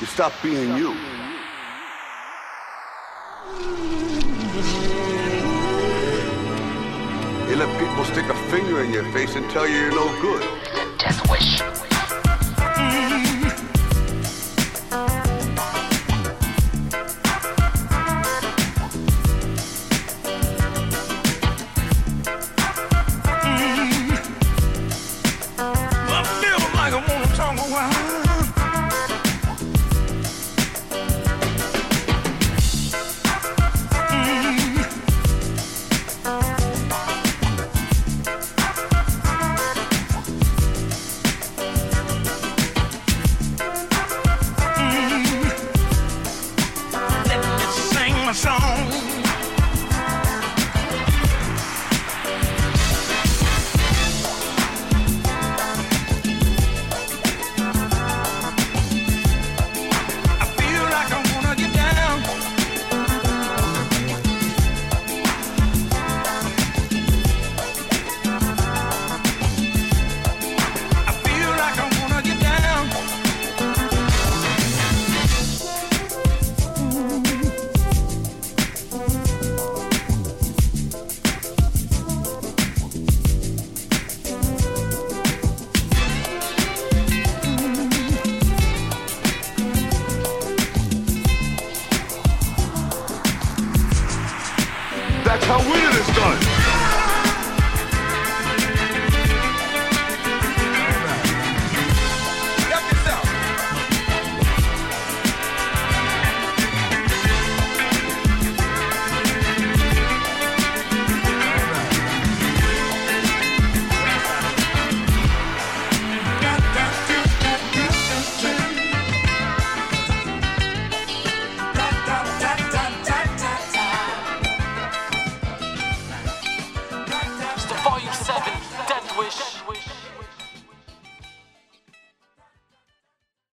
You stop being you. You let people stick a finger in your face and tell you you're no good. Death Wish. How winning is done. Wish.